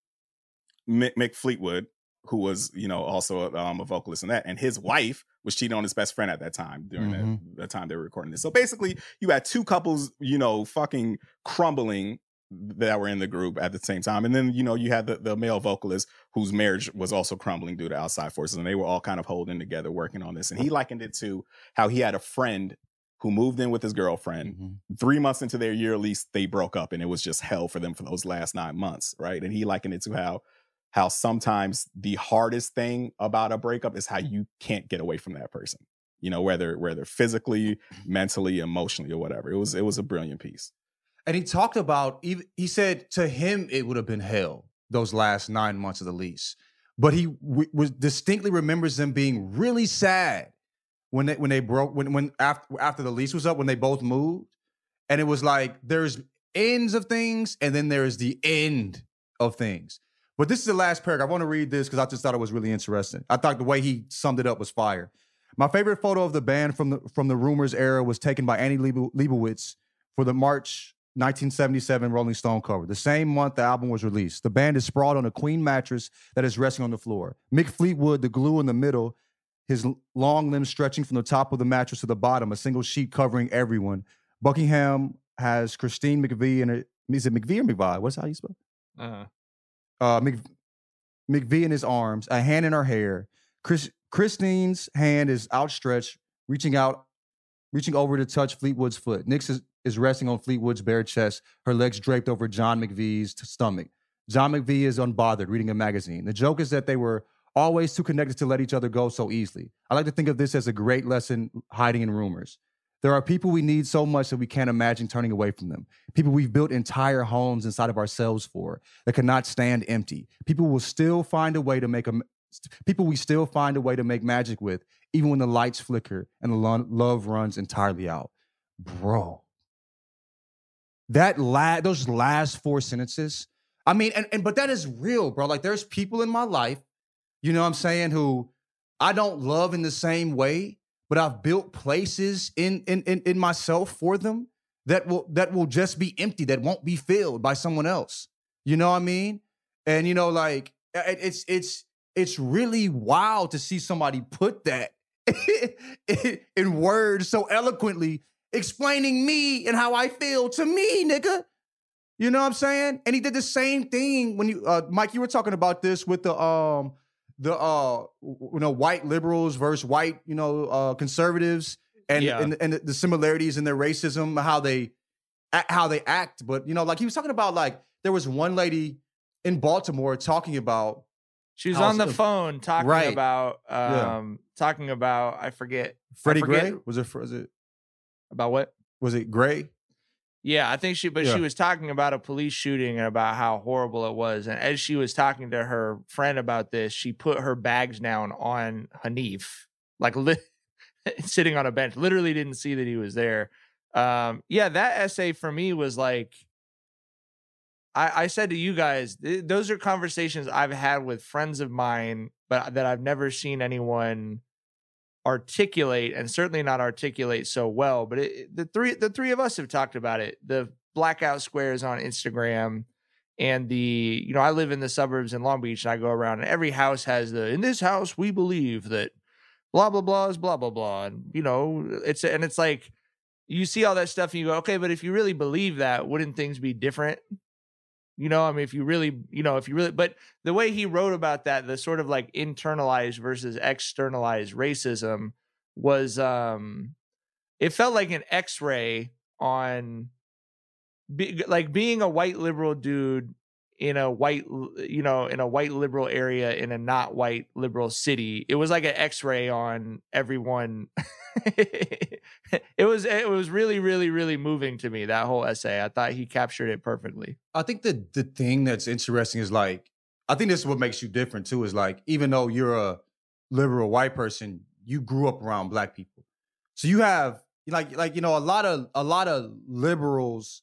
Mick, Mick Fleetwood, who was, you know, also a, um, a vocalist in that, and his wife was cheating on his best friend at that time during Mhm. the, the time they were recording this. So basically, you had two couples, you know, fucking crumbling that were in the group at the same time, and then you know you had the, the male vocalist whose marriage was also crumbling due to outside forces, and they were all kind of holding together, working on this. And he likened it to how he had a friend who moved in with his girlfriend. Mm-hmm. Three months into their year lease, they broke up, and it was just hell for them for those last nine months, right? And he likened it to how how sometimes the hardest thing about a breakup is how you can't get away from that person. You know, whether whether physically, mentally, emotionally, or whatever. It was it was a brilliant piece. And he talked about even he said to him it would have been hell those last nine months of the lease, but he w- was distinctly remembers them being really sad when they when they broke when when after after the lease was up when they both moved, and it was like there's ends of things and then there is the end of things. But this is the last paragraph. I want to read this because I just thought it was really interesting. I thought the way he summed it up was fire. My favorite photo of the band from the from the rumors era was taken by Annie Leib- Leibovitz for the March 1977 Rolling Stone cover. The same month the album was released. The band is sprawled on a queen mattress that is resting on the floor. Mick Fleetwood, the glue in the middle, his long limbs stretching from the top of the mattress to the bottom, a single sheet covering everyone. Buckingham has Christine McVie in her. Is it McVie or McVie? What's how you spell? Uh-huh. uh, Mc, McVie in his arms, a hand in her hair. Chris, Christine's hand is outstretched, reaching out, reaching over to touch Fleetwood's foot. Nicks is, is resting on Fleetwood's bare chest, her legs draped over John McVie's stomach. John McVie is unbothered, reading a magazine. The joke is that they were always too connected to let each other go so easily. I like to think of this as a great lesson hiding in rumors. There are people we need so much that we can't imagine turning away from them. People we've built entire homes inside of ourselves for that cannot stand empty. People will still find a way to make a people we still find a way to make magic with, even when the lights flicker and the lo- love runs entirely out. Bro, that la- those last four sentences. I mean, and, and but that is real, bro. Like there's people in my life, you know what I'm saying, who I don't love in the same way, but I've built places in in in, in myself for them that will that will just be empty, that won't be filled by someone else. You know what I mean? And you know, like it- it's it's it's really wild to see somebody put that in words so eloquently, explaining me and how I feel to me, nigga. You know what I'm saying? And he did the same thing when you, uh, Mike. You were talking about this with the um the uh you know white liberals versus white you know uh conservatives and Yeah. and, and the similarities in their racism, how they how they act. But you know, like he was talking about, like there was one lady in Baltimore talking about She was on the phone talking Right. about Yeah. um talking about I forget I Freddie forget Gray. Was it? Was it? about what? Was it Gray? Yeah, I think she, but Yeah. she was talking about a police shooting and about how horrible it was. And as she was talking to her friend about this, she put her bags down on Hanif, like li- sitting on a bench. Literally didn't see that he was there. Um, yeah, that essay for me was like, I, I said to you guys, th- those are conversations I've had with friends of mine, but that I've never seen anyone articulate and certainly not articulate so well but it, the three the three of us have talked about it the blackout squares on instagram and the you know i live in the suburbs in long beach and i go around and every house has the in this house we believe that blah blah blah is blah blah blah and you know it's and it's like you see all that stuff and you go okay but if you really believe that wouldn't things be different you know, I mean, if you really, you know, if you really, but the way he wrote about that, the sort of like internalized versus externalized racism was, um, it felt like an x ray on, be, like being a white liberal dude in a white, you know, in a white liberal area in a not white liberal city. It was like an x ray on everyone. it was, it was really, really, really moving to me, that whole essay. I thought he captured it perfectly. I think the the thing that's interesting is like I think this is what makes you different too. Is like even though you're a liberal white person, you grew up around black people, so you have like like you know a lot of a lot of liberals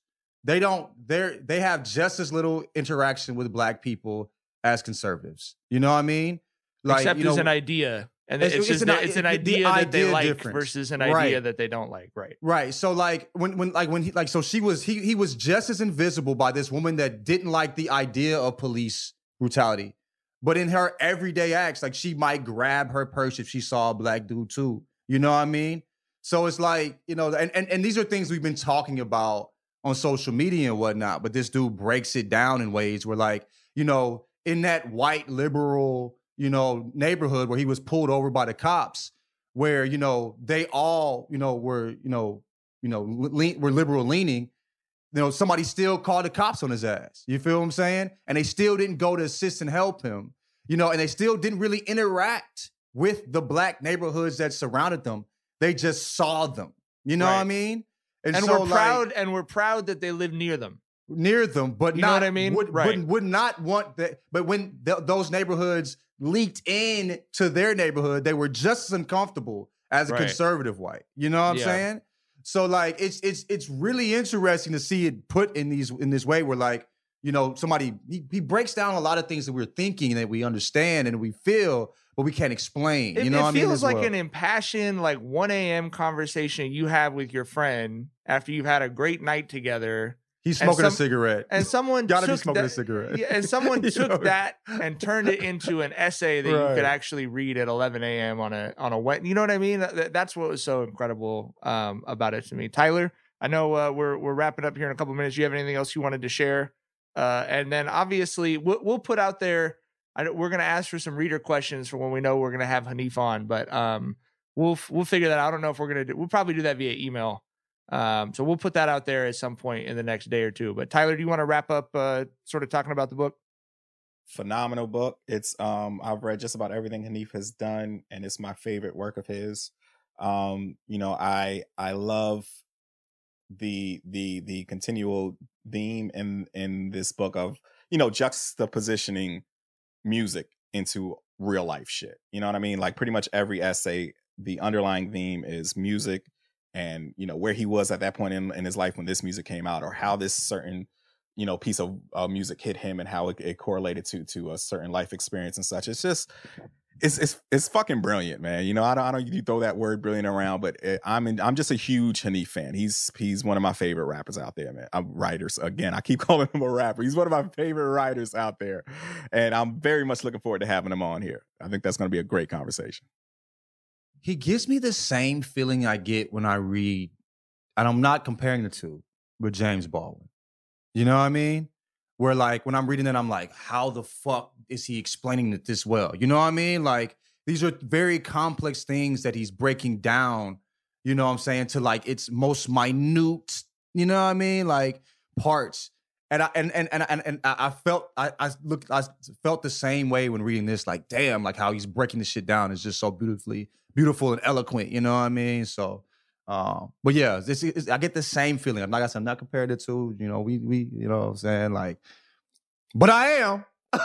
they don't they're they have just as little interaction with black people as conservatives. You know what I mean? Like, Except you know, an idea. And it's- it's, it's just an that it's an the- the idea that they idea like difference. versus an Right. idea that they don't like. Right. Right. So like when when like when he like so she was he he was just as invisible by this woman that didn't like the idea of police brutality. But in her everyday acts, like she might grab her purse if she saw a black dude too. You know what I mean? So it's like, you know, and and, and these are things we've been talking about on social media and whatnot, but this dude breaks it down in ways where like, you know, in that white liberal, you know, neighborhood where he was pulled over by the cops, where, you know, they all, you know, were, you know, you know, le- were liberal leaning, you know, somebody still called the cops on his ass. You feel what I'm saying? And they still didn't go to assist and help him, you know, and they still didn't really interact with the black neighborhoods that surrounded them. They just saw them. You know what I mean? And, so, we're like, proud and we're proud that they live near them. near them, but You know not what I mean? Would, Right. would, would not want that. But when th- those neighborhoods leaked in to their neighborhood, they were just as uncomfortable as a Right. conservative white. You know what I'm Yeah. saying? So like it's it's it's really interesting to see it put in these in this way where like you know somebody he, he breaks down a lot of things that we're thinking that we understand and we feel but we can't explain. It, you know it what I mean? It feels like well. an impassioned, like 1 a.m. conversation you have with your friend after you've had a great night together He's smoking a cigarette. And someone Gotta be smoking a cigarette. Yeah, and someone took know? that and turned it into an essay that you could actually read at 11 a.m. on a on a wet. You know what I mean? That- That's what was so incredible um, about it to me. Tyler, I know uh, we're we're wrapping up here in a couple minutes. You have anything else you wanted to share? Uh, and then obviously we'll, we'll put out there. We're gonna ask for some reader questions for when we know we're gonna have Hanif on, but um, we'll we'll figure that. out. I don't know if we're gonna do. We'll probably do that via email. Um, so we'll put that out there at some point in the next day or two. But Tyler, do you want to wrap up, uh, sort of talking about the book? phenomenal book. It's um I've read just about everything Hanif has done, and it's my favorite work of his. Um, you know, I I love the the the continual theme in in this book of you know juxtapositioning music into real life shit. You know what I mean? Like pretty much every essay, the underlying theme is music and you know where he was at that point in, in his life when this music came out or how this certain you know piece of uh, music hit him and how it, it correlated to to a certain life experience and such it's just it's it's it's fucking brilliant man. You know i don't i don't you throw that word brilliant around but it, i'm in, i'm just a huge Hanif fan. He's he's one of my favorite rappers out there man. I'm writers again i keep calling him a rapper. He's one of my favorite writers out there and i'm very much looking forward to having him on here. I think that's going to be a great conversation. He gives me the same feeling I get when I read, and I'm not comparing the two, with James Baldwin. You know what I mean? Where like when I'm reading it, I'm like, how the fuck is he explaining it this well? You know what I mean? Like these are very complex things that he's breaking down, you know what I'm saying, to like its most minute, you know what I mean? Like parts. And I and and and and, and I felt I I looked I felt the same way when reading this. Like, damn, like how he's breaking this shit down is just so beautifully beautiful and eloquent. You know what I mean? So, um, but yeah, this is, I get the same feeling. I'm like I said, I'm not compared it to you know we we you know what I'm saying like, but I am.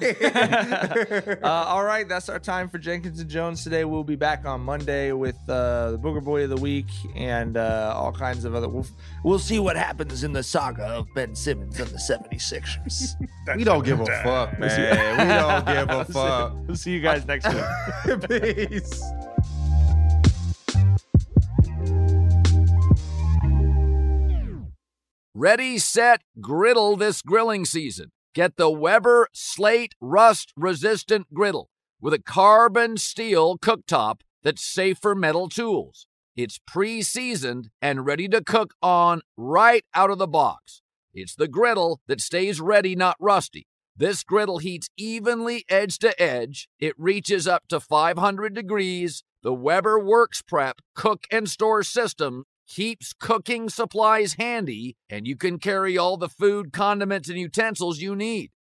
Uh, all right, that's our time for Jenkins and Jonez today. We'll be back on Monday with uh, the Booger Boy of the Week and uh, all kinds of other. We'll, we'll see what happens in the saga of Ben Simmons and the 76ers. we don't give a fuck, We'll man. We don't give a fuck. We'll see you guys next week. Peace. Ready, set, griddle this grilling season. Get the Weber Slate Rust Resistant Griddle with a carbon steel cooktop that's safe for metal tools. It's pre seasoned and ready to cook on right out of the box. It's the griddle that stays ready, not rusty. This griddle heats evenly edge to edge. It reaches up to 500 degrees. The Weber Works Prep cook and store system keeps cooking supplies handy, and you can carry all the food, condiments, and utensils you need.